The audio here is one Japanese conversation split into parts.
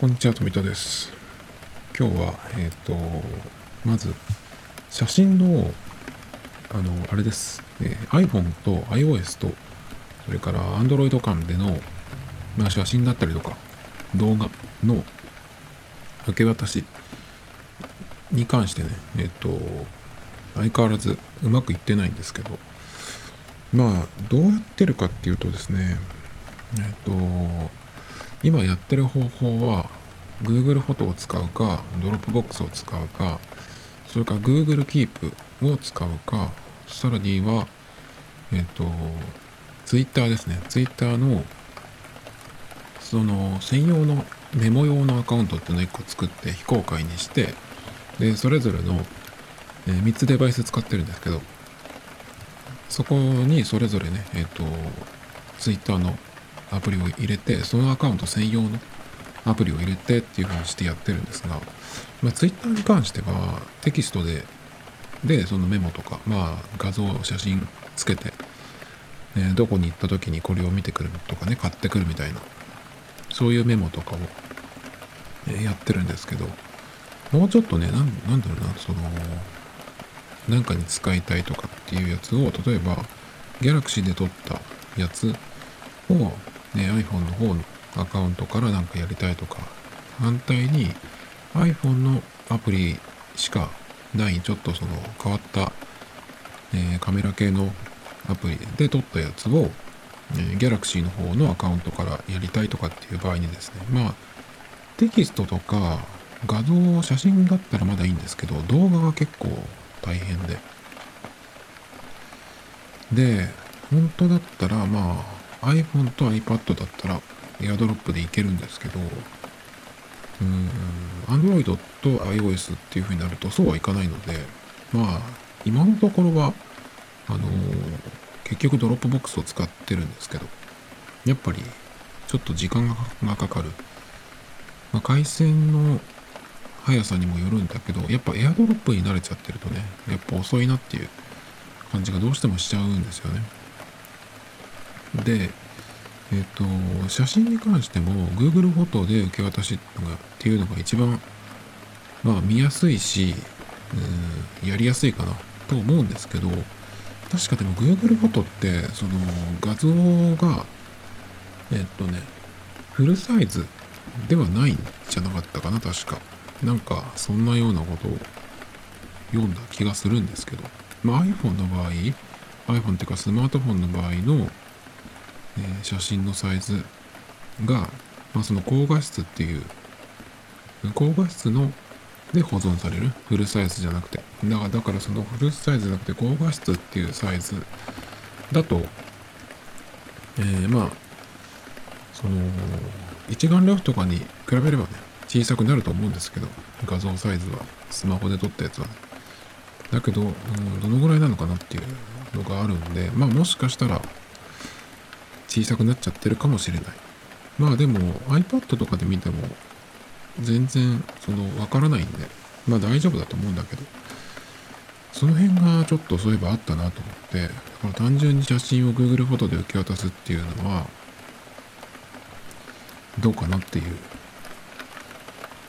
こんにちは、富田です。今日は、えっ、と、まず、写真の、あの、あれです。え iPhone と iOS と、それから Android 間での、まあ、写真だったりとか、動画の受け渡しに関してね、えっ、と、相変わらずうまくいってないんですけど、まあ、どうやってるかっていうとですね、えっ、と、今やってる方法は Google フォトを使うか Dropbox を使うかそれから Google Keep を使うかさらにはえっ、と Twitter ですね。Twitter のその専用のメモ用のアカウントっていうのを1個作って非公開にしてでそれぞれの、え3つデバイス使ってるんですけどそこにそれぞれねえっ、と Twitter のアプリを入れて、そのアカウント専用のアプリを入れてっていう風にしてやってるんですが、まあ、Twitter に関してはテキストで、で、そのメモとか、まあ、画像、写真つけて、えどこに行った時にこれを見てくるとかね、買ってくるみたいな、そういうメモとかを、えやってるんですけど、もうちょっとね、なんなんだろうな、その、なんかに使いたいとかっていうやつを、例えば、Galaxy で撮ったやつを、ね、iPhone の方アカウントからなんかやりたいとか、反対に iPhone のアプリしかない、ちょっとその変わった、えーカメラ系のアプリで撮ったやつを、えー Galaxy の方のアカウントからやりたいとかっていう場合にですね、まあ、テキストとか画像、写真だったらまだいいんですけど、動画が結構大変で。で、本当だったら、まあ、iPhone と iPad だったら、AirDrop でいけるんですけど、うん、Android と iOS っていう風になるとそうはいかないので、まあ、今のところは、あのー結局 Dropbox を使ってるんですけど、やっぱり、ちょっと時間がかかる。まあ、回線の速さにもよるんだけど、やっぱ AirDrop に慣れちゃってるとね、やっぱ遅いなっていう感じがどうしてもしちゃうんですよね。で、えっ、と、写真に関しても Google フォトで受け渡しっていうのが一番、まあ見やすいし、うんやりやすいかなと思うんですけど、確かでも Google フォトって、その画像が、えっ、とね、フルサイズではないんじゃなかったかな、確か。なんか、そんなようなことを読んだ気がするんですけど、まあ、iPhone の場合、iPhone っていうかスマートフォンの場合の、写真のサイズが、まあ、その高画質っていう高画質ので保存されるフルサイズじゃなくて。だからだからそのフルサイズじゃなくて高画質っていうサイズだとえーまあその一眼レフとかに比べればね小さくなると思うんですけど画像サイズはスマホで撮ったやつはね。だけど、うん、どのぐらいなのかなっていうのがあるんでまあもしかしたら小さくなっちゃってるかもしれない。まあでも iPad とかで見ても全然そのわからないんでまあ大丈夫だと思うんだけどその辺がちょっとそういえばあったなと思ってだから単純に写真を Google フォトで受け渡すっていうのはどうかなっていう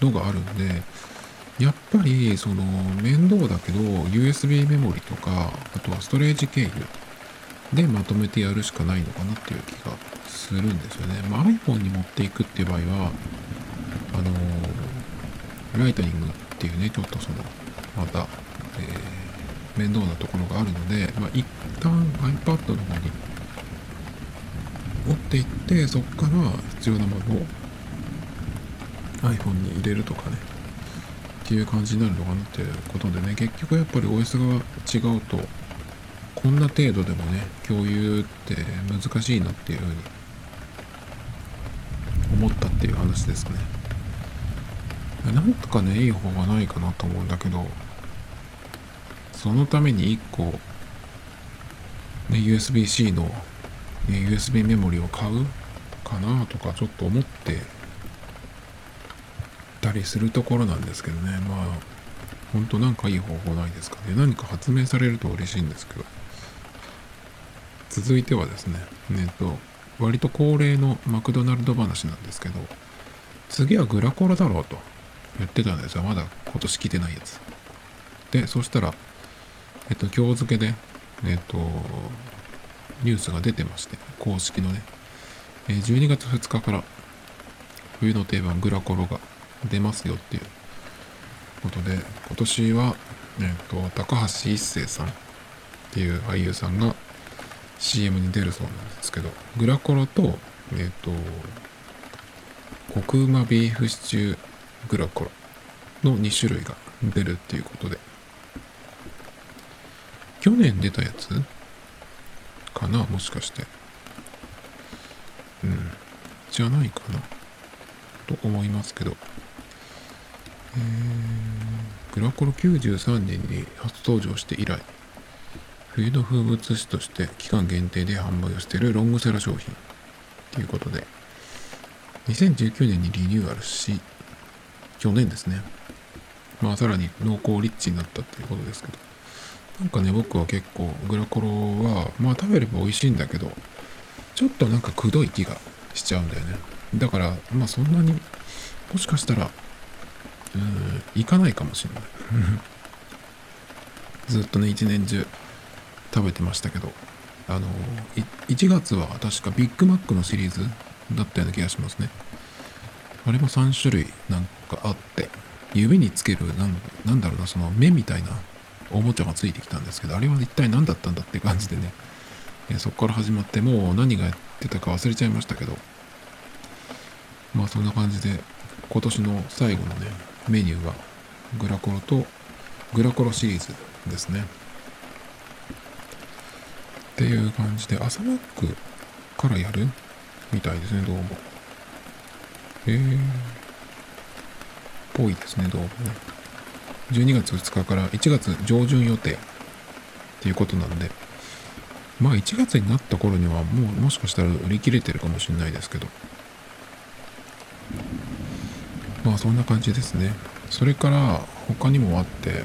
のがあるんでやっぱりその面倒だけど USB メモリとかあとはストレージ経由でまとめてやるしかないのかなっていう気がするんですよね。まあ、iPhone に持っていくっていう場合はあのーライトニングっていうねちょっとそのまた、えー面倒なところがあるので、まあ、一旦 iPad の方に持っていってそこから必要なものを iPhone に入れるとかねっていう感じになるのかなっていうことでね結局やっぱり OS が違うとこんな程度でもね共有って難しいなっていうふうに思ったっていう話ですね。なんとかねいい方がないかなと思うんだけどそのために1個、ね、USB-C の、ね USB メモリを買うかなとかちょっと思ってたりするところなんですけどね。まあ本当なんかいい方法ないですかね。何か発明されると嬉しいんですけど。続いてはですねえっと割と恒例のマクドナルド話なんですけど次はグラコロだろうと言ってたんですよ。まだ今年来てないやつ。で、そしたら、えっと、今日付けで、えっと、ニュースが出てまして、公式のね、え12月2日から冬の定番グラコロが出ますよっていうことで、今年は、えっと、高橋一生さんっていう俳優さんが CM に出るそうなんですけど、グラコロと、えっと、コクうまビーフシチューグラコロの2種類が出るっていうことで、去年出たやつかなもしかして。うん。じゃないかなと思いますけど。えー、グラコロ93年に初登場して以来、冬の風物詩として期間限定で販売をしているロングセラー商品ということで、2019年にリニューアルし、去年ですね。まあさらに濃厚リッチになったっていうことですけど。なんかね、僕は結構グラコロは、まあ食べれば美味しいんだけど、ちょっとなんかくどい気がしちゃうんだよね。だから、まあそんなに、もしかしたら、うん、行かないかもしれない。ずっとね、一年中食べてましたけど、あの、1月は確かビッグマックのシリーズだったような気がしますね。あれも3種類なんかあって、指につけるなん、なんだろうな、その目みたいなおもちゃがついてきたんですけど、あれは一体何だったんだって感じでね、えそこから始まってもう何がやってたか忘れちゃいましたけど、まあそんな感じで、今年の最後のね、メニューはグラコロとグラコロシリーズですね。っていう感じで、朝マックからやるみたいですね、どうも。へえ。ぽいですね、どうもね。12月2日から1月上旬予定っていうことなんで、まあ1月になった頃にはもうもしかしたら売り切れてるかもしれないですけど、まあそんな感じですね。それから他にもあって、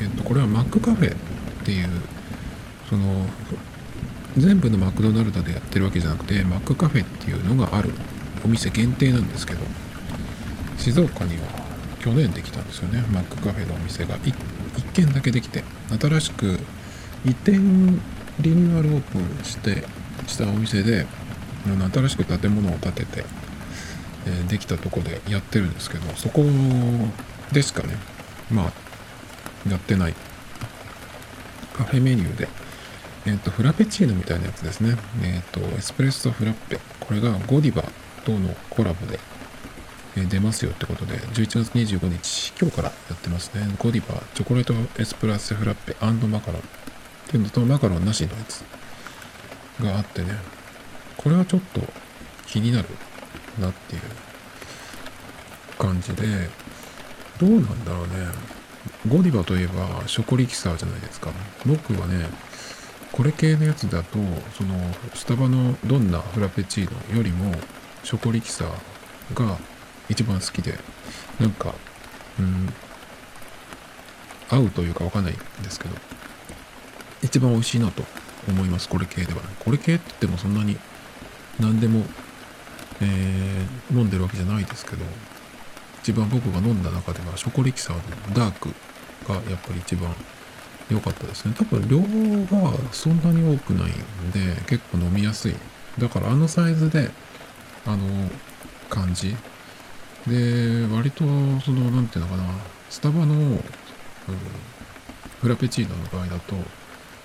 えっと、これはマックカフェっていう、その、全部のマクドナルドでやってるわけじゃなくて、マックカフェっていうのがある。お店限定なんですけど、静岡には去年できたんですよね。マックカフェのお店が。1, 1軒だけできて新しく移転リニューアルオープンしてしたお店で新しく建物を建てて、えー、できたとこでやってるんですけどそこでしかね。まあやってない。カフェメニューでえっ、ー、とフラペチーノみたいなやつですねえっ、ー、とエスプレッソフラッペこれがゴディバとのコラボでえ出ますよってことで、11月25日、今日からやってますね。ゴディバ、チョコレートエスプラッセフラッペマカロンっていうのと、マカロンなしのやつがあってね、これはちょっと気になるなっていう感じで、どうなんだろうね。ゴディバといえば、ショコリキサーじゃないですか。僕はね、これ系のやつだと、その、スタバのどんなフラペチーノよりも、ショコリキサーが一番好きで、なんか、うん、合うというかわかんないんですけど、一番美味しいなと思います、これ系では。これ系って言ってもそんなに何でも、えー、飲んでるわけじゃないですけど、一番僕が飲んだ中では、ショコリキサーのダークがやっぱり一番良かったですね。多分量がそんなに多くないんで、結構飲みやすい。だからあのサイズで、あの感じで、割と、その、なんていうのかな、スタバの、うん、フラペチーノの場合だと、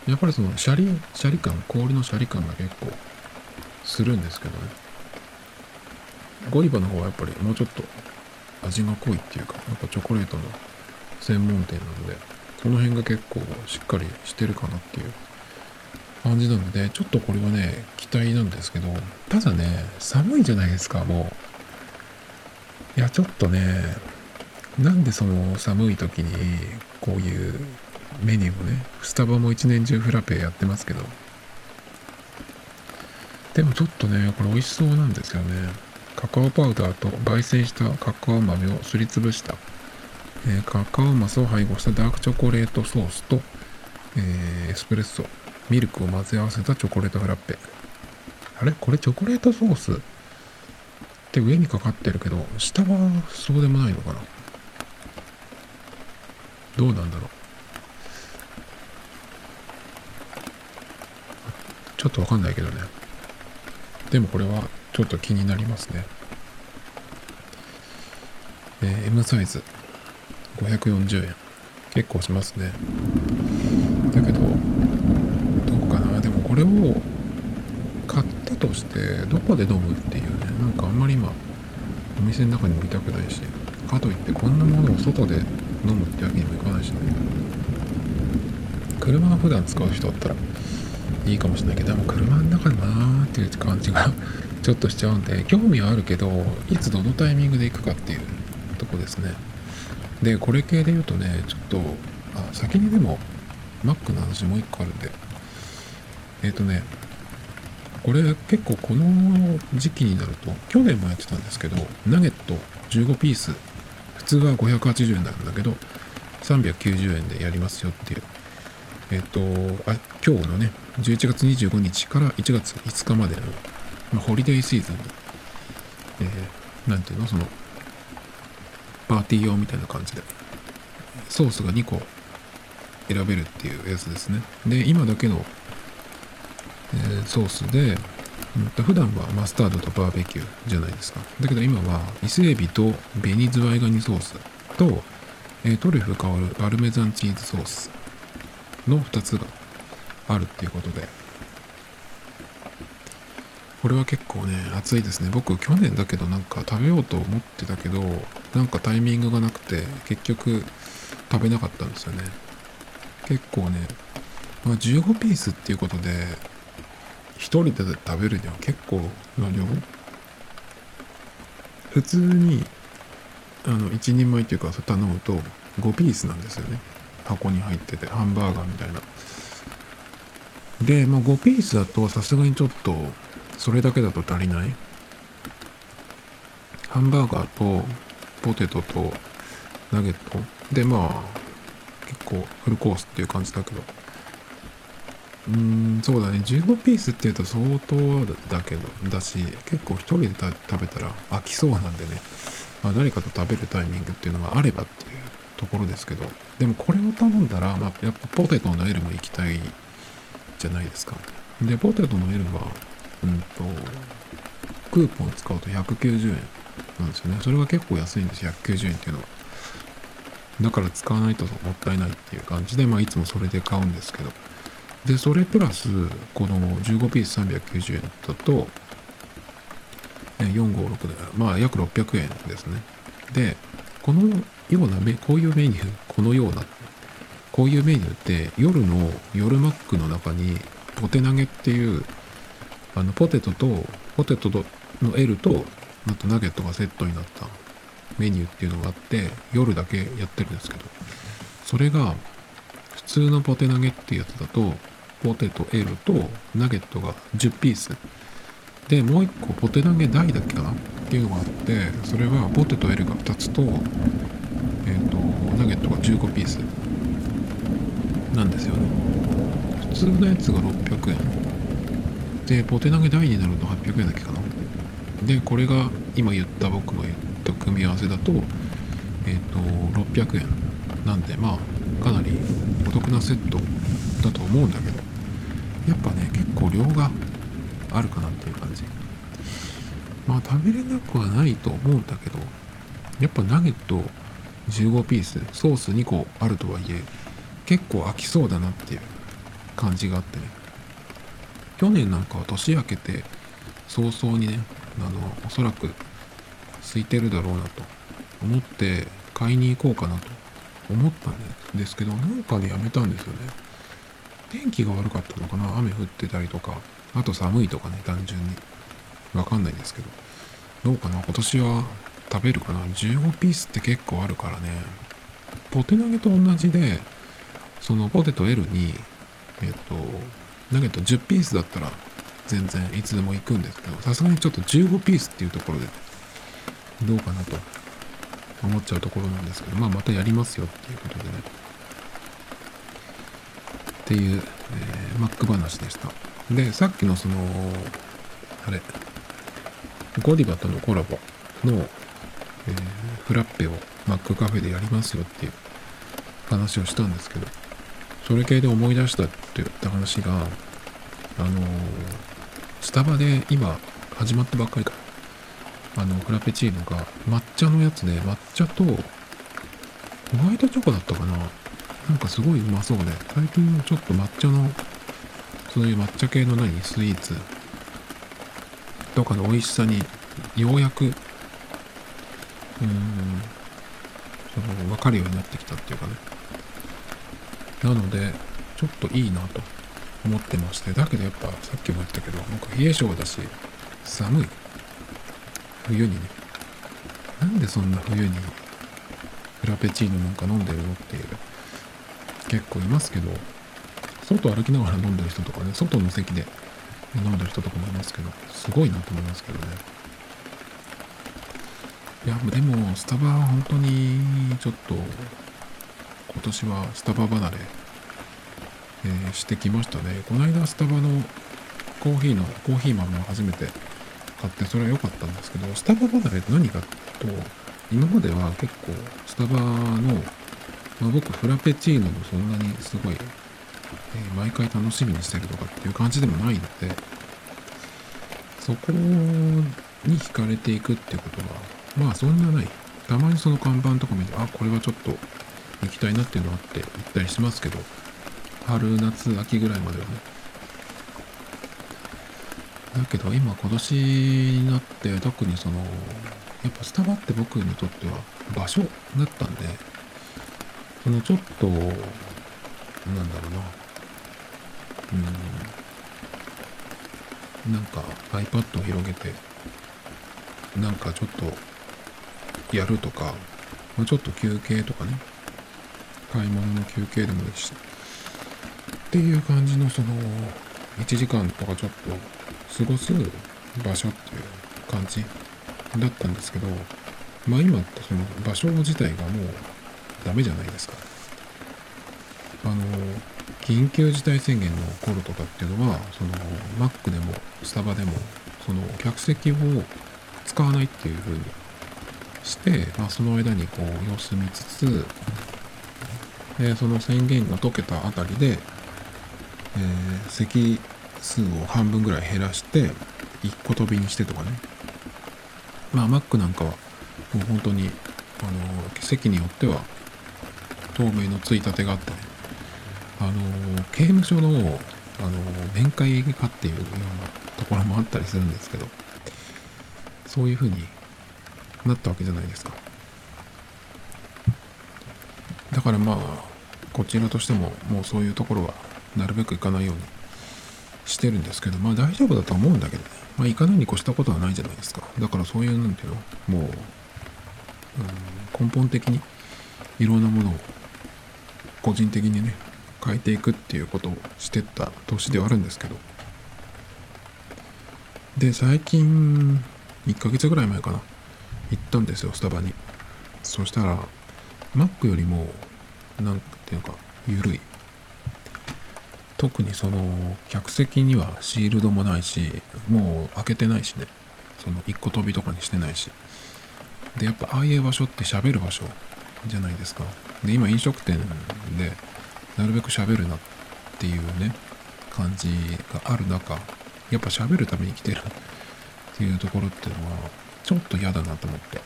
やっぱりその、シャリ、シャリ感、氷のシャリ感が結構するんですけどね。ゴディバの方はやっぱりもうちょっと味が濃いっていうか、やっぱチョコレートの専門店なので、その辺が結構しっかりしてるかなっていう感じなので、ちょっとこれはね、期待なんですけど、ただね、寒いじゃないですか、もう。いや、ちょっとね、なんでその寒い時にこういうメニューをね、スタバも一年中フラペやってますけど、でもちょっとね、これ美味しそうなんですよね。カカオパウダーと焙煎したカカオ豆をすりつぶした、えー、カカオマスを配合したダークチョコレートソースと、えー、エスプレッソ、ミルクを混ぜ合わせたチョコレートフラッペ。あれ？これチョコレートソースって上にかかってるけど、下はそうでもないのかな？どうなんだろう？ちょっとわかんないけどね。でもこれはちょっと気になりますね。えー、M サイズ540円。結構しますね。だけど、どうかな。でもこれを買ったとしてどこで飲むっていうねなんかあんまり今お店の中にもいたくないしかといってこんなものを外で飲むってわけにもいかないしね車が普段使う人だったらいいかもしれないけどでも車の中でもなーっていう感じがちょっとしちゃうんで興味はあるけどいつどのタイミングで行くかっていうとこですねでこれ系で言うとねちょっとあ先にでも Mac の話もう一個あるんで。えっ、ー、とねこれ結構この時期になると去年もやってたんですけどナゲット15ピース普通は580円なんだけど390円でやりますよっていう。えっ、とあ今日のね11月25日から1月5日までの、まあ、ホリデーシーズンにえー、ていうの？そのパーティー用みたいな感じでソースが2個選べるっていうやつですねで今だけのえー、ソースで、うん、普段はマスタードとバーベキューじゃないですか。だけど今は伊勢エビと紅ズワイガニソースと、えー、トリュフ香るパルメザンチーズソースの2つがあるっていうことで、これは結構ね、熱いですね。僕去年だけどなんか食べようと思ってたけど、なんかタイミングがなくて、結局食べなかったんですよね。結構ね、まあ、15ピースっていうことで、一人で食べるには結構な量。普通にあの一人前っていうか頼むと5ピースなんですよね。箱に入っててハンバーガーみたいな。でもう5ピースだとさすがにちょっとそれだけだと足りない。ハンバーガーとポテトとナゲット。でまあ結構フルコースっていう感じだけど。うーん、そうだね。15ピースって言うと相当だけど、だし、結構一人で食べたら飽きそうなんでね、まあ、誰かと食べるタイミングっていうのがあればっていうところですけど、でもこれを頼んだら、まあ、やっぱポテトの L も行きたいじゃないですか。で、ポテトの L は、うんと、クーポン使うと190円。なんですよね。それが結構安いんです、190円っていうのは。だから使わないともったいないっていう感じで、まあいつもそれで買うんですけど。で、それプラス、この15ピース390円だと、456で、まあ約600円ですね。で、このようなめ、こういうメニュー、このような、こういうメニューって夜の夜マックの中にポテ投げっていう、あの、ポテトと、ポテトの L と、あとナゲットがセットになったメニューっていうのがあって、夜だけやってるんですけど、それが、普通のポテ投げっていうやつだと、ポテト L とナゲットが10ピース。でもう1個ポテ投げ大だけかな？っていうのがあってそれはポテト L が2つとえっ、ー、とナゲットが15ピースなんですよね。普通のやつが600円。でポテ投げ大になると800円だっけかな？でこれが今言った僕が言った組み合わせだとえっ、ー、と600円なんでまあかなりお得なセットだと思うんだけどやっぱね結構量があるかなっていう感じ。まあ食べれなくはないと思うんだけどやっぱナゲット15ピースソース2個あるとはいえ結構飽きそうだなっていう感じがあってね。去年なんかは年明けて早々にねあのおそらく空いてるだろうなと思って買いに行こうかなと思ったんですけどなんかでやめたんですよね天気が悪かったのかな雨降ってたりとか、あと寒いとかね、単純に。わかんないですけど。どうかな今年は食べるかな ?15 ピースって結構あるからね。ポテ投げと同じで、そのポテト L に、えっと、ナゲット10ピースだったら全然いつでも行くんですけど、さすがにちょっと15ピースっていうところで、どうかなと思っちゃうところなんですけど、まあまたやりますよっていうことでね。っていう、えー、Mac 話でした。で、さっきのその、あれ、ゴディバとのコラボの、えー、フラッペをマックカフェでやりますよっていう話をしたんですけど、それ系で思い出したって言った話が、あのー、スタバで今始まったばっかりか。あの、フラペチーノが抹茶のやつで、抹茶とホワイトチョコだったかな。なんかすごいうまそうで、最近ちょっと抹茶の、そういう抹茶系の何？スイーツ。とかの美味しさにようやく、うーん、その、わかるようになってきたっていうかね。なので、ちょっといいなと。思ってまして、だけどやっぱさっきも言ったけど、僕冷え性だし、寒い。冬にね。なんでそんな冬にフラペチーノなんか飲んでるのっていう結構いますけど、外歩きながら飲んでる人とかね、外の席で飲んでる人とかもいますけど、すごいなと思いますけどね。いや、でも、スタバは本当にちょっと今年はスタバ離れ、えー、してきましたね。この間スタバのコーヒーの、コーヒー豆を初めて買ってそれは良かったんですけど、スタバ離れって何かと、今までは結構スタバの、まあ、僕フラペチーノもそんなにすごい、えー、毎回楽しみにしてるとかっていう感じでもないので、そこに惹かれていくっていうことは、まあそんなない。たまにその看板とか見て、あ、これはちょっと行きたいなっていうのあって行ったりしますけど、春、夏、秋ぐらいまではね。だけど今今年になって特にその、やっぱスタバって僕にとっては場所だったんで、そのちょっと、なんだろうな、うん、なんか iPad を広げて、なんかちょっとやるとか、まあ、ちょっと休憩とかね、買い物の休憩でもいいし、っていう感じのその、1時間とかちょっと過ごす場所っていう感じだったんですけど、まあ今ってその場所自体がもうダメじゃないですか。あの、緊急事態宣言の頃とかっていうのは、その、Mac でもスタバでも、その客席を使わないっていう風にして、まあその間にこう様子見つつ、えその宣言が解けたあたりで、えー、席数を半分ぐらい減らして、一個飛びにしてとかね。まあ、Mac なんかは、もう本当に、あの、席によっては、透明のついたてがあってね、あの、刑務所の、あの、面会化っていうようなところもあったりするんですけど、そういう風になったわけじゃないですか。だからまあ、こちらとしても、もうそういうところは、なるべく行かないようにしてるんですけど、まあ大丈夫だと思うんだけどね。まあ行かないに越したことはないじゃないですか。だからそういう、なんていうの、もう、うん、根本的にいろんなものを個人的にね、変えていくっていうことをしてった年ではあるんですけど。で、最近、1ヶ月ぐらい前かな。行ったんですよ、スタバに。そしたら、Mac よりも、なんていうか、緩い。特にその、客席にはシールドもないし、もう開けてないしね。その、一個飛びとかにしてないし。で、やっぱああいう場所って喋る場所じゃないですか。で、今飲食店で、なるべく喋るなっていうね、感じがある中、やっぱ喋るために来てる っていうところっていうのは、ちょっと嫌だなと思って。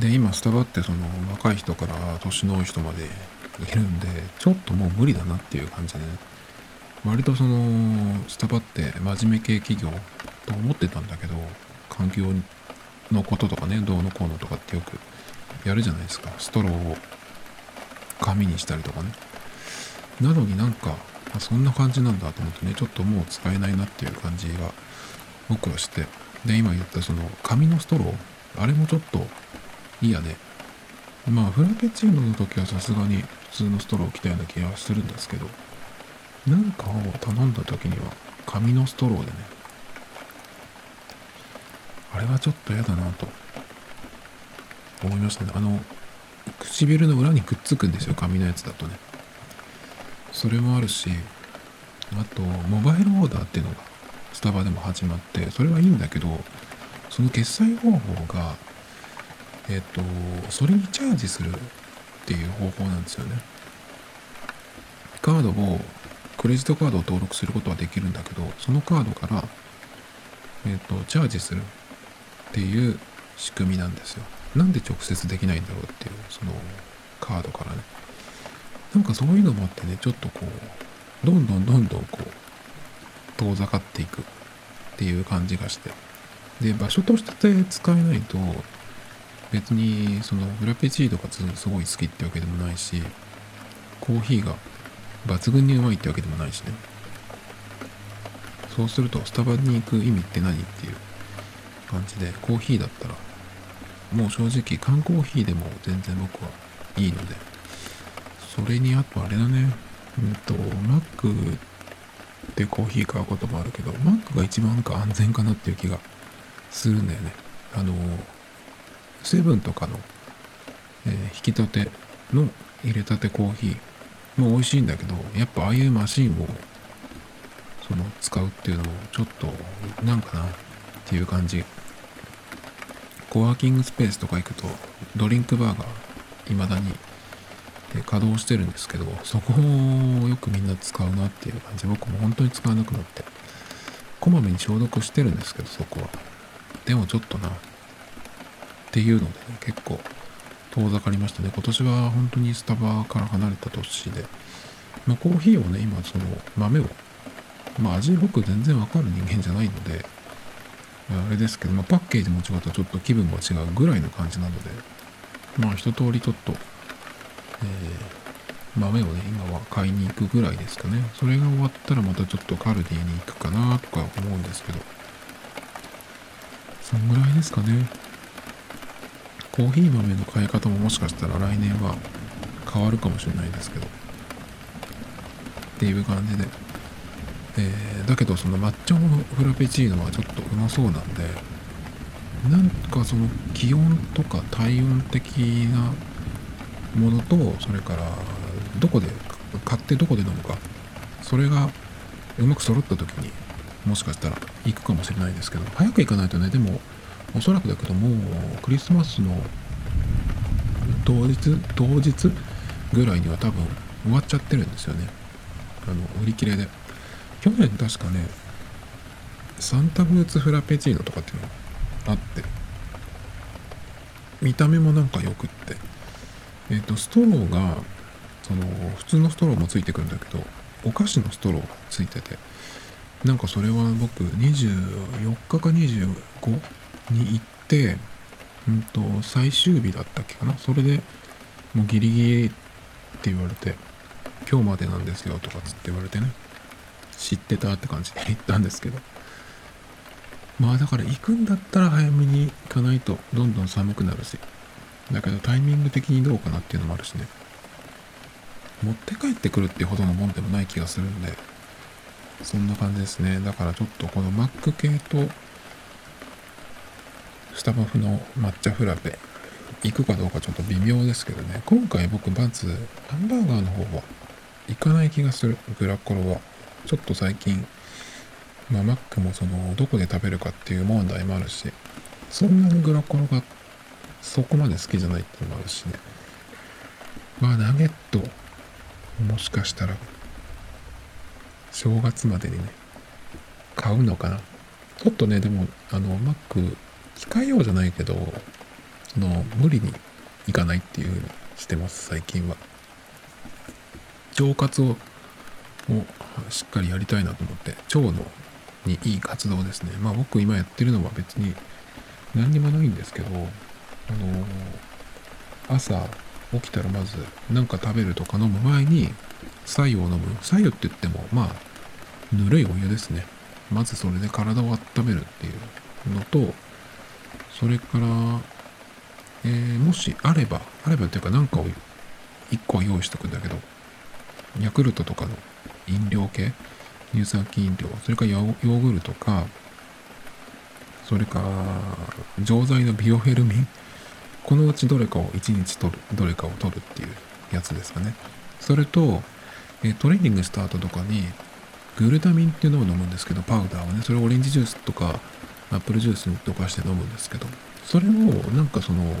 で、今スタバってその若い人から年の多い人までいるんで、ちょっともう無理だなっていう感じでね。割とその、スタバって真面目系企業と思ってたんだけど、環境のこととかね、どうのこうのとかってよくやるじゃないですか。ストローを紙にしたりとかね。なのになんか、そんな感じなんだと思ってね、ちょっともう使えないなっていう感じが僕はして。で、今言ったその紙のストロー、あれもちょっといいやね。まあ、フラペチーノの時はさすがに通のストロー来たような気がするんですけど、なんかを頼んだ時には紙のストローでね、あれはちょっと嫌だなと思いましたね。あの、唇の裏にくっつくんですよ、紙のやつだとね。それもあるし、あと、モバイルオーダーっていうのがスタバでも始まってそれはいいんだけどその決済方法がえっ、とそれにチャージするっていう方法なんですよね。カードをクレジットカードを登録することはできるんだけどそのカードからえっ、とチャージするっていう仕組みなんですよ。なんで直接できないんだろうっていうそのカードからね。なんかそういうのもあってねちょっとこうどんどんどんどんこう遠ざかっていくっていう感じがして。で場所として使えないと別にそのフラペチーノがすごい好きってわけでもないしコーヒーが抜群にうまいってわけでもないしね。そうするとスタバに行く意味って何っていう感じでコーヒーだったらもう正直缶コーヒーでも全然僕はいいのでそれにあとあれだね。うんとマックでコーヒー買うこともあるけどマックが一番なんか安全かなっていう気がするんだよね。あのセブンとかの、えー、引き立ての入れたてコーヒーも美味しいんだけどやっぱああいうマシンをその使うっていうのもちょっとなんかなっていう感じ。コワーキングスペースとか行くとドリンクバーが未だに稼働してるんですけどそこをよくみんな使うなっていう感じ。僕も本当に使わなくなってこまめに消毒してるんですけどそこは。でもちょっとなっていうので、ね、結構遠ざかりましたね。今年は本当にスタバから離れた年で、まあ、コーヒーをね今その豆をまあ味僕全然わかる人間じゃないのであれですけど、まあ、パッケージも違うとちょっと気分が違うぐらいの感じなのでまあ一通りちょっと、えー、豆をね今は買いに行くぐらいですかね。それが終わったらまたちょっとカルディに行くかなとか思うんですけど。そんぐらいですかね。コーヒー豆の買い方ももしかしたら来年は変わるかもしれないですけど。っていう感じで、えー、だけどその抹茶のフラペチーノはちょっとうまそうなんでなんかその気温とか体温的なものとそれからどこで買ってどこで飲むか。それがうまく揃った時にもしかしたら行くかもしれないですけど早く行かないとねでもおそらくだけどもクリスマスの当日当日ぐらいには多分終わっちゃってるんですよね。あの売り切れで。去年確かねサンタブーツフラペチーノとかっていうのがあって見た目もなんかよくって。えっ、ー、とストローがその普通のストローもついてくるんだけどお菓子のストローがついてて。なんかそれは僕24日か25に行って、うんと、最終日だったっけかな？それでもうギリギリって言われて、今日までなんですよとかつって言われてね、知ってたって感じで行ったんですけど。まあだから行くんだったら早めに行かないとどんどん寒くなるし。だけどタイミング的にどうかなっていうのもあるしね。持って帰ってくるってほどのもんでもない気がするんで、そんな感じですね。だからちょっとこの Mac 系とスタバフの抹茶フラペ。行くかどうかちょっと微妙ですけどね。今回僕まずハンバーガーの方は行かない気がする。グラコロは。ちょっと最近まあマックもそのどこで食べるかっていう問題もあるし。そんなにグラコロがそこまで好きじゃないっていうのもあるしね。まあナゲットもしかしたら正月までにね買うのかな。ちょっとねでもあのマック控えようじゃないけど、その、無理にいかないっていう風にしてます、最近は。腸活を、をしっかりやりたいなと思って、腸のにいい活動ですね。まあ僕今やってるのは別に何にもないんですけど、あの朝起きたらまず何か食べるとか飲む前に、白湯を飲む。白湯って言っても、まあ、ぬるいお湯ですね。まずそれで体を温めるっていうのと、それから、えー、もしあれば、あればっていうか何かを1個用意しとくんだけど、ヤクルトとかの飲料系、乳酸菌飲料、それからヨーグルトか、それか錠剤のビオフェルミン、このうちどれかを1日取る、どれかを取るっていうやつですかね。それと、えトレーニングした後とかに、グルタミンっていうのを飲むんですけど、パウダーはね、それオレンジジュースとか、アップルジュースに溶かして飲むんですけど、それをなんかその、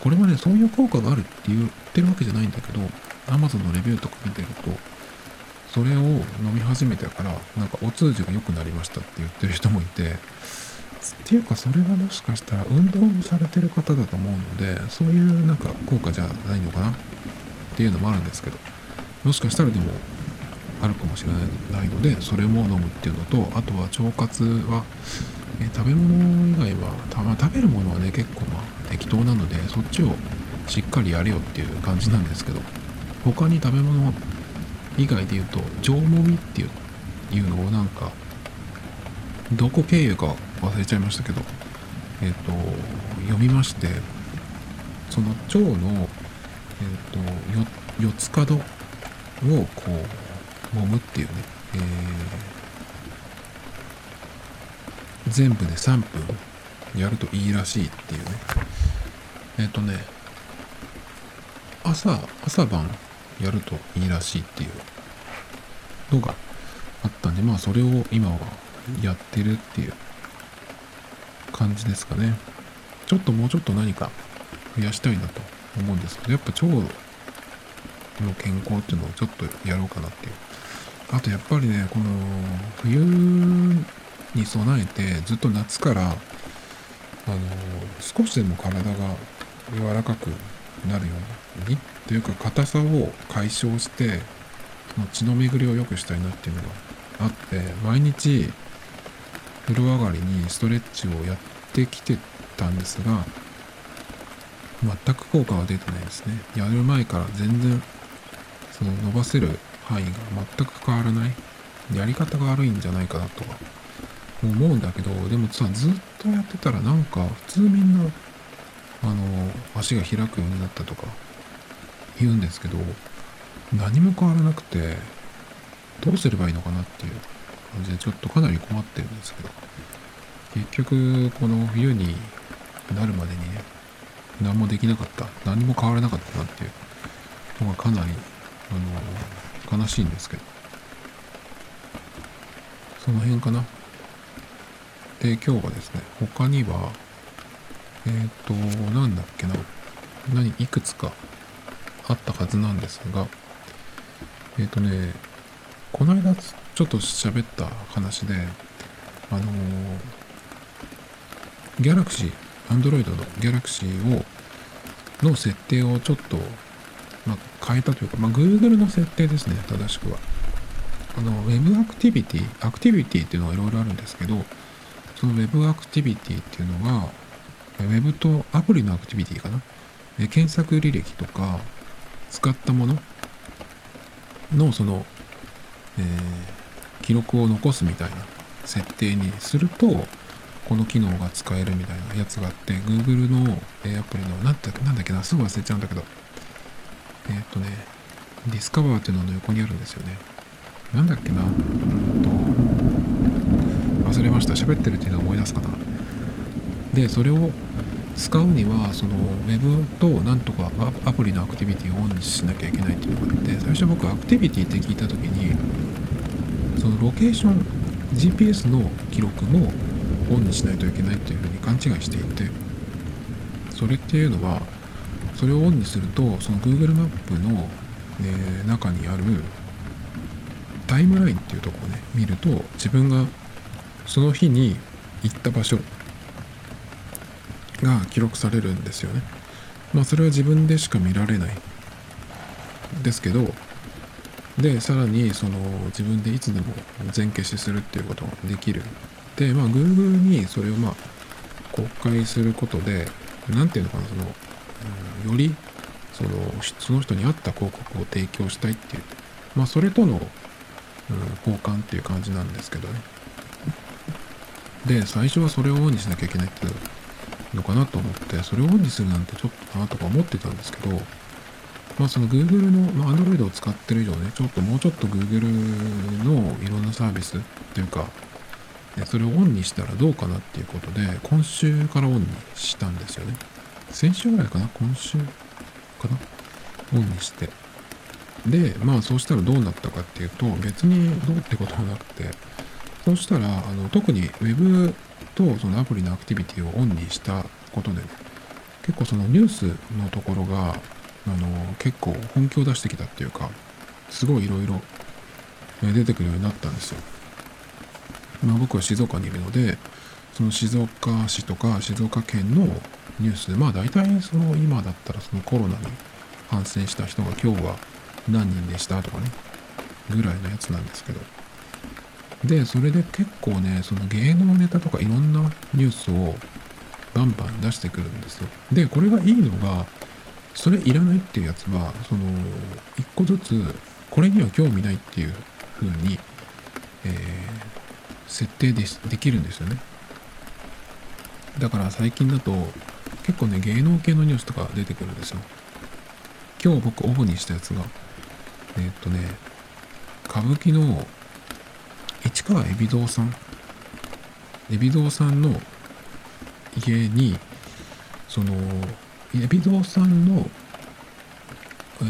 これはね、そういう効果があるって言ってるわけじゃないんだけど、Amazon のレビューとか見てると、それを飲み始めてから、なんかお通じが良くなりましたって言ってる人もいて、っていうかそれはもしかしたら運動もされてる方だと思うので、そういうなんか効果じゃないのかなっていうのもあるんですけど、もしかしたらでもあるかもしれないので、それも飲むっていうのと、あとは腸活は、え食べ物以外は、たまあ、食べるものはね、結構まあ適当なので、そっちをしっかりやれよっていう感じなんですけど、他に食べ物以外で言うと、上もみっていういうのをなんか、どこ経由か忘れちゃいましたけど、えっ、と、読みまして、その腸の、えっ、と、よ四つ角をこう、揉むっていうね、えー、全部で3分やるといいらしいっていうね。えっ、とね、朝、朝晩やるといいらしいっていうのがあったんで、まあそれを今はやってるっていう感じですかね。ちょっともうちょっと何か増やしたいなと思うんですけど、やっぱ腸の健康っていうのをちょっとやろうかなっていう。あとやっぱりね、この冬に備えてずっと夏から、あの、少しでも体が柔らかくなるように、というか硬さを解消してその、血の巡りを良くしたいなっていうのがあって、毎日風呂上がりにストレッチをやってきてたんですが、全く効果は出てないですね。やる前から全然、その伸ばせる範囲が全く変わらない。やり方が悪いんじゃないかなとか思うんだけど、でもさ、ずっとやってたらなんか普通みんな、あの、足が開くようになったとか言うんですけど、何も変わらなくて、どうすればいいのかなっていう感じでちょっとかなり困ってるんですけど。結局この冬になるまでにね何もできなかった何も変わらなかったなっていうのがかなりあの悲しいんですけど。その辺かな。で今日はですね他にはえっ、ー、となんだっけな何いくつかあったはずなんですがえっ、ー、とねこの間ちょっと喋った話で、あのー、ギャラクシー、アンドロイドのギャラクシーを、の設定をちょっと、まあ、変えたというか、まあ、Google の設定ですね、正しくは。あの、Web アクティビティ、アクティビティっていうのがいろいろあるんですけど、その Web アクティビティっていうのが、Web とアプリのアクティビティかな。検索履歴とか、使ったものの、その、えー記録を残すみたいな設定にすると、この機能が使えるみたいなやつがあって、Google のアプリの、なんだなんだっけな、すぐ忘れちゃうんだけど、えー、っとね、ディスカバーっていうのの横にあるんですよね。なんだっけな、忘れました。喋ってるっていうのを思い出すかな。で、それを使うには、その Web となんとかアプリのアクティビティをオンにしなきゃいけないっていうのがあって、最初僕アクティビティって聞いた時に、そのロケーション GPS の記録もオンにしないといけないというふうに勘違いしていてそれっていうのはそれをオンにするとその Google マップの、え中にあるタイムラインっていうところをね見ると自分がその日に行った場所が記録されるんですよね。まあそれは自分でしか見られない。ですけどでさらにその自分でいつでも全消しするっていうことができる。でまあ Google にそれをまあ公開することで何ていうのかなその、よりそのその人に合った広告を提供したいっていう。まあそれとの、交換っていう感じなんですけどね。で最初はそれをオンにしなきゃいけないっていうのかなと思ってそれをオンにするなんてちょっとなとか思ってたんですけどまあその Google の、まあ、Android を使ってる以上ね、ちょっともうちょっと Google のいろんなサービスっていうか、それをオンにしたらどうかなっていうことで、今週からオンにしたんですよね。先週ぐらいかな？今週かな？オンにして。でまあそうしたらどうなったかっていうと別にどうってことはなくてそうしたらあの特に Web とそのアプリのアクティビティをオンにしたことで、ね、結構そのニュースのところがあの結構本気を出してきたっていうかすごいいろいろ出てくるようになったんですよ。まあ僕は静岡にいるのでその静岡市とか静岡県のニュースでまあ大体その今だったらそのコロナに感染した人が今日は何人でしたとかねぐらいのやつなんですけどでそれで結構ねその芸能ネタとかいろんなニュースをバンバン出してくるんですよ。でこれがいいのがそれいらないっていうやつはその一個ずつこれには興味ないっていう風に、えー、設定でできるんですよね。だから最近だと結構ね芸能系のニュースとか出てくるんですよ。今日僕オフにしたやつがえー、っとね歌舞伎の市川海老蔵さん。海老蔵さんの家にその海老蔵さんの、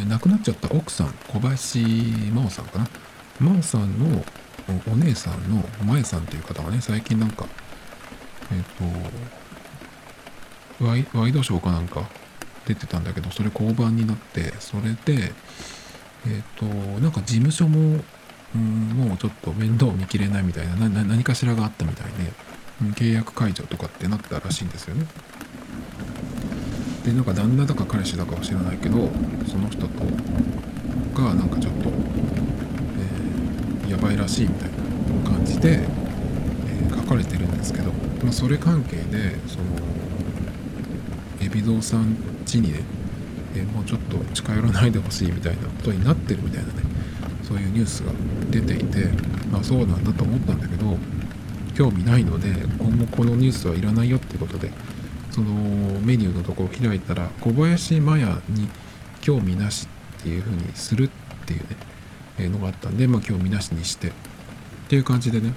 亡くなっちゃった奥さん小林真央さんかな。真央さんのお姉さんのまえさんという方がね最近なんかえっ、ー、とワイワイドショーかなんか出てたんだけどそれ交番になってそれでえっ、ー、となんか事務所もうんもうちょっと面倒見きれないみたいな何かしらがあったみたいで、契約解除とかってなったらしいんですよね。でなんか旦那だか彼氏だかは知らないけどその人とがなんかちょっと、えー、やばいらしいみたいな感じで、えー、書かれてるんですけど、まあ、それ関係でその海老蔵さん家にね、えー、もうちょっと近寄らないでほしいみたいなことになってるみたいなね。そういうニュースが出ていてまあそうなんだと思ったんだけど興味ないので今後このニュースはいらないよってことでそのメニューのところを開いたら小林麻也に興味なしっていう風にするっていうね、えのがあったんでまあ興味なしにしてっていう感じでね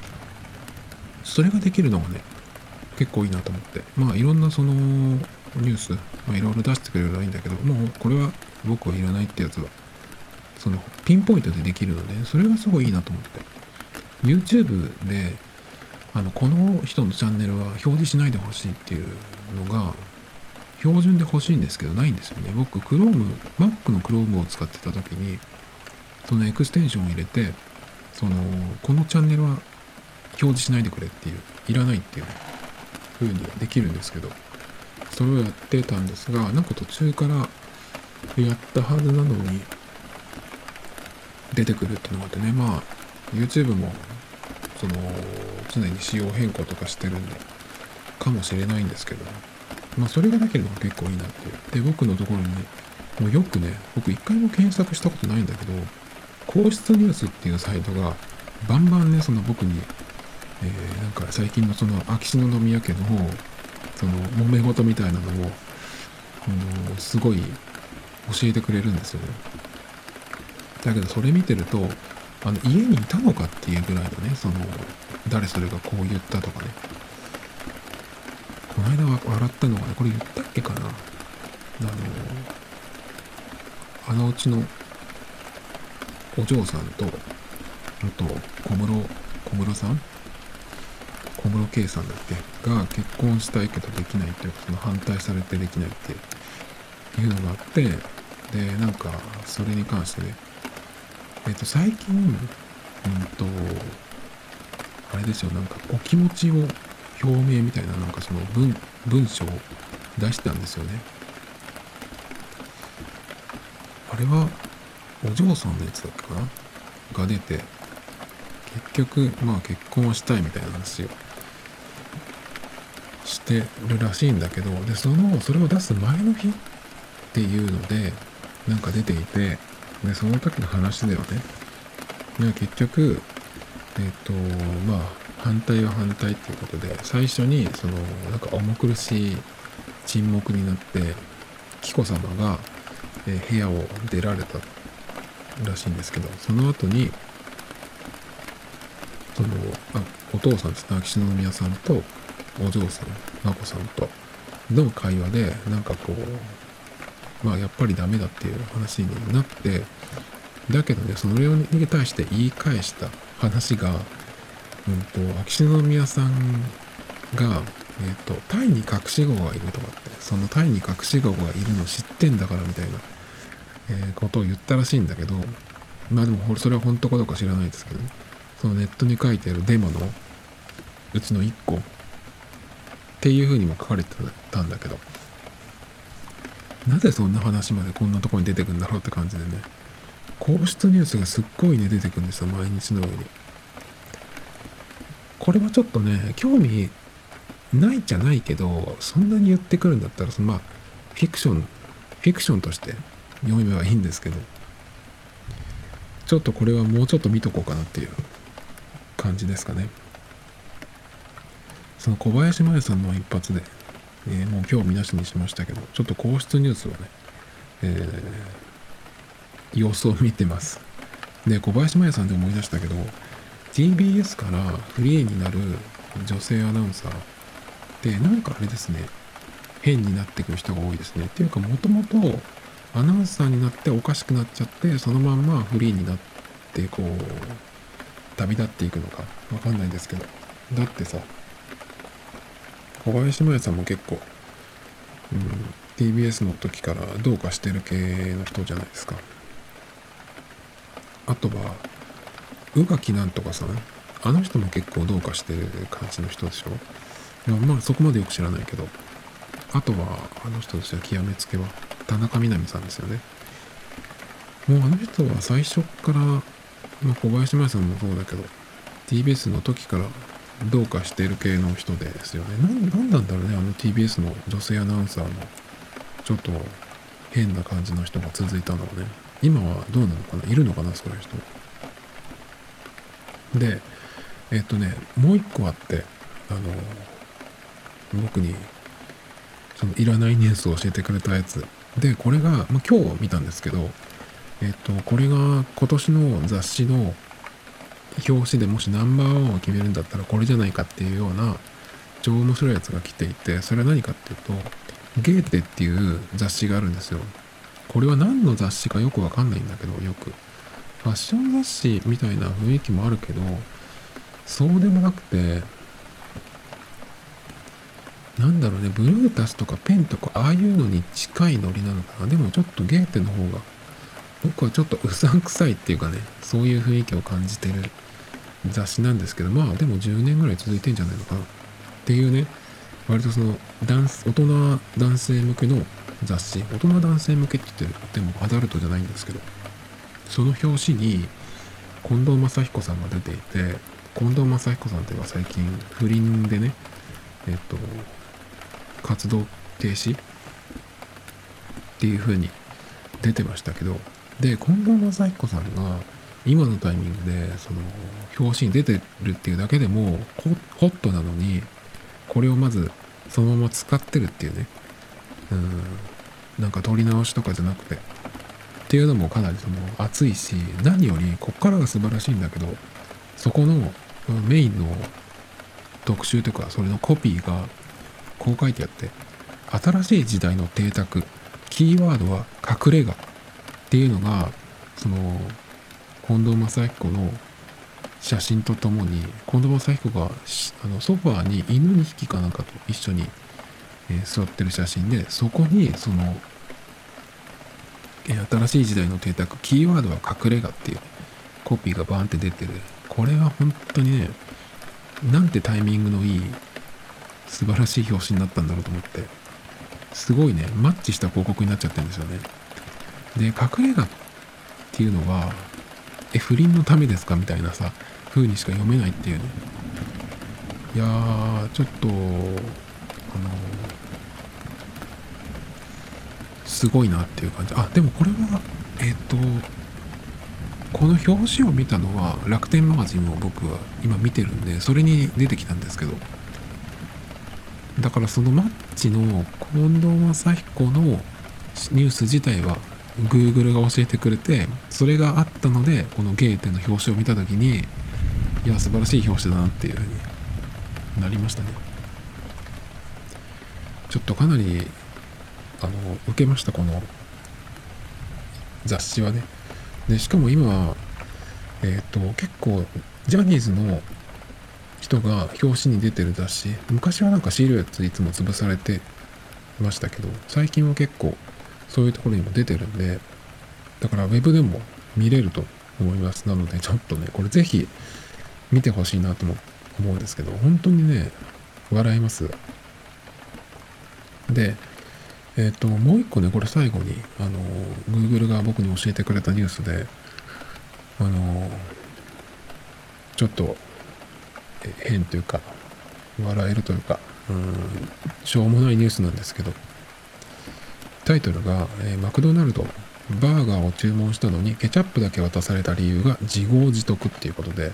それができるのがね結構いいなと思ってまあいろんなそのニュース、まあ、いろいろ出してくれるのはいいんだけどもうこれは僕はいらないってやつはそのピンポイントでできるのでそれがすごいいいなと思って YouTube であのこの人のチャンネルは表示しないでほしいっていうのが標準で欲しいんですけどないんですよね。僕 Chrome Mac の Chrome を使ってた時にそのエクステンションを入れてそのこのチャンネルは表示しないでくれっていういらないっていう風にはできるんですけどそれをやってたんですがなんか途中からやったはずなのに出てくるっていうのがあってね。まあ YouTube もその常に仕様変更とかしてるんでかもしれないんですけど。まあそれがなければ結構いいなっていう。で僕のところにもうよくね僕一回も検索したことないんだけど皇室ニュースっていうサイトがバンバンねその僕に、えー、なんか最近のその秋篠宮家のその揉め事みたいなのを、うん、すごい教えてくれるんですよね。だけどそれ見てるとあの家にいたのかっていうぐらいのねその誰それがこう言ったとかね。この間は笑ったのがねこれ言ったっけかな。あのあのうちのお嬢さんとあと小室小室さん？小室圭さんだっけ？が結婚したいけどできないっていうその反対されてできないっていうのがあってでなんかそれに関してねえっ、と、最近、うんと、あれですよ、なんかお気持ちを表明みたいな、なんかその文、文章を出したんですよね。あれは、お嬢さんのやつだったかな？が出て、結局、まあ結婚はしたいみたいな話をしてるらしいんだけど、で、その、それを出す前の日っていうので、なんか出ていて、でその時の話ではね。結局えっ、ー、とまあ反対は反対っていうことで最初にそのなんか重苦しい沈黙になって紀子様が、えー、部屋を出られたらしいんですけどその後にそのあお父さんですね秋篠宮さんとお嬢さん眞子さんとの会話でなんかこうまあやっぱりダメだっていう話になってだけどねそれに対して言い返した話が、うんと、秋篠宮さんが、えっ、とタイに隠し子がいるとかってそのタイに隠し子がいるの知ってんだからみたいな、えー、ことを言ったらしいんだけどまあでもそれは本当かどうか知らないですけど、ね、そのネットに書いてあるデモのうちの1個っていうふうにも書かれてたんだけどなぜそんな話までこんなとこに出てくんだろうって感じでね。皇室ニュースがすっごいね出てくんですよ毎日のように。これはちょっとね興味ないじゃないけどそんなに言ってくるんだったらそのまあフィクションフィクションとして読めばいいんですけどちょっとこれはもうちょっと見とこうかなっていう感じですかね。その小林麻衣さんの一発で、えー、もう今日見なしにしましたけどちょっと皇室ニュースはね、えー、様子を見てます。で小林麻衣さんで思い出したけど TBS からフリーになる女性アナウンサーってなんかあれですね変になってくる人が多いですね。っていうかもともとアナウンサーになっておかしくなっちゃってそのまんまフリーになってこう旅立っていくのかわかんないんですけどだってさ小林麻衣さんも結構、うん、TBS の時からどうかしてる系の人じゃないですか。あとは宇垣なんとかさん。あの人も結構どうかしてる感じの人でしょ？まあそこまでよく知らないけど。あとはあの人としては極めつけは田中みな実さんですよね。もうあの人は最初から、まあ、小林麻衣さんもそうだけど TBS の時からどうかしてる系の人ですよね。何なんだろうねあの TBS の女性アナウンサーのちょっと変な感じの人が続いたのはね。今はどうなのかな？いるのかなそういう人。でえっとねもう一個あってあの僕にそのいらないニュースを教えてくれたやつ。でこれが、まあ、今日見たんですけどえっとこれが今年の雑誌の表紙でもしナンバーワンを決めるんだったらこれじゃないかっていうような超面白いやつが来ていてそれは何かっていうとゲーテっていう雑誌があるんですよ。これは何の雑誌かよくわかんないんだけどよく。ファッション雑誌みたいな雰囲気もあるけどそうでもなくてなんだろうね、ブルータスとかペンとか、ああいうのに近いノリなのかな。でもちょっとゲーテの方が、僕はちょっとうさんくさいっていうかね、そういう雰囲気を感じてる。雑誌なんですけど、まあでも10年ぐらい続いてんじゃないのかな。っていうね、割とその、大人男性向けの雑誌、大人男性向けって言ってもアダルトじゃないんですけど、その表紙に近藤正彦さんが出ていて、近藤正彦さんっていうのは最近不倫でね、えっと、活動停止？っていう風に出てましたけどで近藤正彦さんが今のタイミングでその表紙に出てるっていうだけでもホットなのにこれをまずそのまま使ってるっていうね。うん。なんか撮り直しとかじゃなくて。っていうのもかなりその熱いし何よりこっからが素晴らしいんだけどそこのメインの特集というかそれのコピーがこう書いてあって新しい時代の邸宅キーワードは隠れ家っていうのがその近藤正彦の写真とともに近藤正彦があのソファーに犬2匹かなんかと一緒に、え、座ってる写真でそこにその、え、新しい時代の邸宅キーワードは隠れ家っていうコピーがバーンって出てるこれは本当にねなんてタイミングのいい素晴らしい表紙になったんだろうと思って、すごいね、マッチした広告になっちゃってるんですよね。で、隠れ家っていうのは、え、不倫のためですか？みたいなさ、風にしか読めないっていうね。いやー、ちょっと、あのすごいなっていう感じ。あ、でもこれは、えっ、ー、と、この表紙を見たのは楽天マガジンを僕は今見てるんで、それに出てきたんですけど、だからそのマッチの近藤正彦のニュース自体は Google が教えてくれてそれがあったのでこのゲーテの表紙を見た時にいや素晴らしい表紙だなっていうふうになりましたね。ちょっとかなりあの受けましたこの雑誌はね。で、しかも今、えっ、と、結構、ジャニーズの人が表紙に出てる雑誌、昔はなんかシールやついつも潰されてましたけど、最近は結構そういうところにも出てるんで、だからウェブでも見れると思います。なので、ちょっとね、これぜひ見てほしいなとも思うんですけど、本当にね、笑います。で、えっ、ー、と、もう一個ね、これ最後に、あの、Google が僕に教えてくれたニュースで、あの、ちょっと変というか、笑えるというか、うん、しょうもないニュースなんですけど、タイトルが、えー、マクドナルド、バーガーを注文したのにケチャップだけ渡された理由が自業自得っていうことで、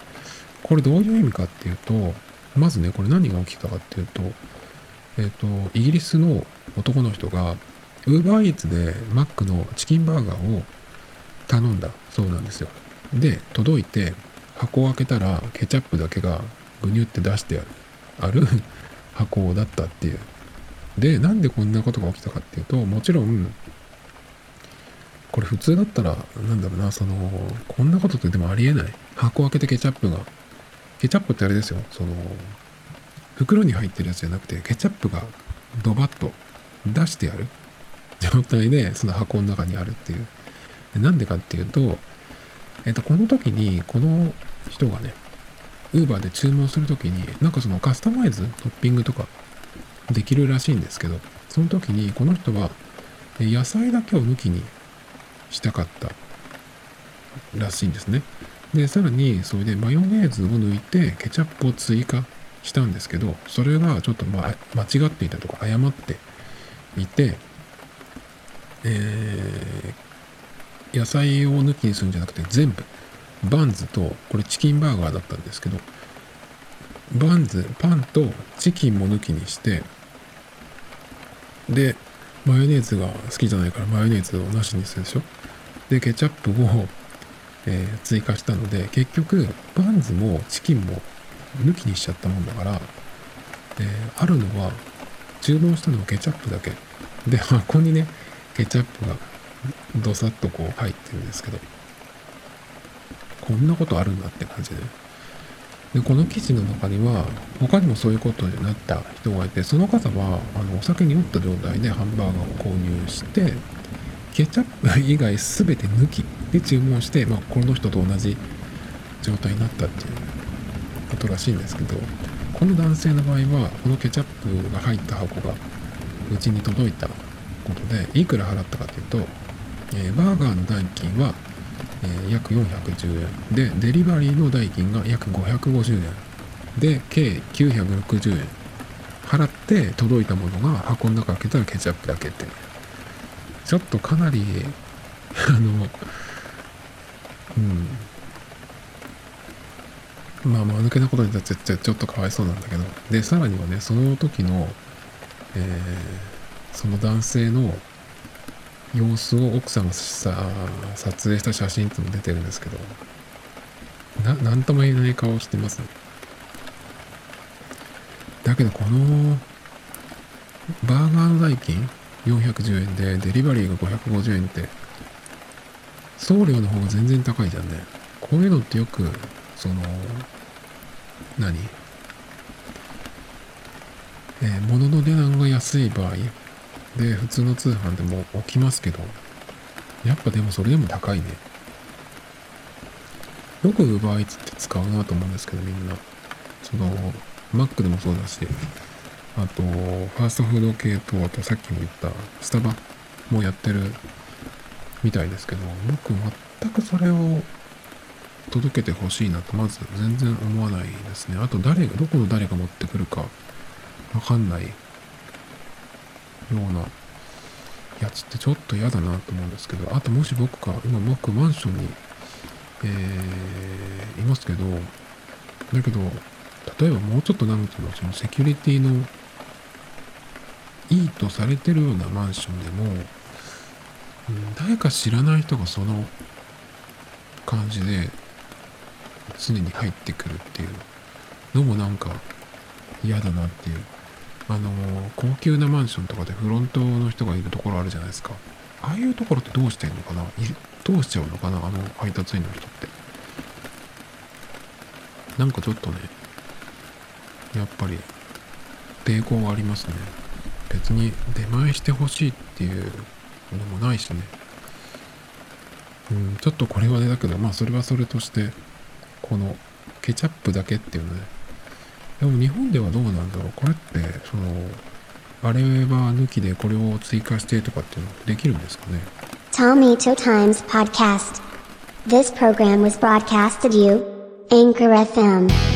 これどういう意味かっていうと、まずね、これ何が起きたかっていうと、えっ、ー、と、イギリスの男の人が、ウーバーイーツでマックのチキンバーガーを頼んだそうなんですよ。で、届いて、箱を開けたらケチャップだけがぐにゅって出してある箱だったっていう。で、なんでこんなことが起きたかっていうと、もちろん、これ普通だったら、なんだろうな、その、こんなことってでもありえない。箱を開けてケチャップが、ケチャップってあれですよ、その、袋に入ってるやつじゃなくて、ケチャップがドバッと出してある状態で、その箱の中にあるっていう。なんでかっていうと、えっと、この時に、この人がね、ウーバーで注文するときに、なんかそのカスタマイズ、トッピングとかできるらしいんですけど、その時にこの人は野菜だけを抜きにしたかったらしいんですね。で、さらにそれでマヨネーズを抜いてケチャップを追加したんですけど、それがちょっと、ま、間違っていたとか誤っていて、えー、野菜を抜きにするんじゃなくて全部バンズと、これチキンバーガーだったんですけど、バンズ、パンとチキンも抜きにして、で、マヨネーズが好きじゃないからマヨネーズをなしにするでしょ。で、ケチャップを、えー、追加したので、結局、バンズもチキンも抜きにしちゃったもんだから、えー、あるのは、注文したのはケチャップだけ。で、箱にね、ケチャップがどさっとこう入ってるんですけど、こんなことあるんだって感じで。で、この記事の中には、他にもそういうことになった人がいて、その方は、あの、お酒に酔った状態でハンバーガーを購入して、ケチャップ以外全て抜きで注文して、まあ、この人と同じ状態になったっていうことらしいんですけど、この男性の場合は、このケチャップが入った箱がうちに届いたことで、いくら払ったかというと、えー、バーガーの代金はえ、約410円。でデリバリーの代金が約550円。で計960円。払って届いたものが箱の中開けたらケチャップだけってちょっとかなり あのうん。まあ間抜けなことになっちゃってちょっとかわいそうなんだけど。でさらにはねその時の、えー、その男性の様子を奥さんがさ撮影した写真っても出てるんですけどな何とも言えない顔してますね。だけどこのバーガーの代金？410円でデリバリーが550円って送料の方が全然高いじゃんね。こういうのってよくその何？えー、物の値段が安い場合で、普通の通販でも起きますけど、やっぱでもそれでも高いね。よく UberEats って使うなと思うんですけど、みんな。その、Mac でもそうだし、あと、ファーストフード系と、あとさっきも言ったスタバもやってるみたいですけど、僕全くそれを届けてほしいなと、まず全然思わないですね。あと誰が、どこの誰が持ってくるかわかんないようなやつってちょっと嫌だなと思うんですけど、あともし僕が、今僕マンションに、えー、いますけど、だけど、例えばもうちょっとなんていうの、そのセキュリティのいいとされてるようなマンションでも、うん、誰か知らない人がその感じで常に入ってくるっていうのもなんか嫌だなっていう。あの高級なマンションとかでフロントの人がいるところあるじゃないですか。ああいうところってどうしてんのかな？い通しちゃうのかな？あの配達員の人って。なんかちょっとねやっぱり抵抗がありますね。別に出前してほしいっていうのもないしね。うんちょっとこれはねだけどまあそれはそれとしてこのケチャップだけっていうのね。でも日本ではどうなんだろうこれってそのあれは抜きでこれを追加してとかっていうのできるんですかね Tomito Times Podcast. This program was broadcasted you, Anchor FM.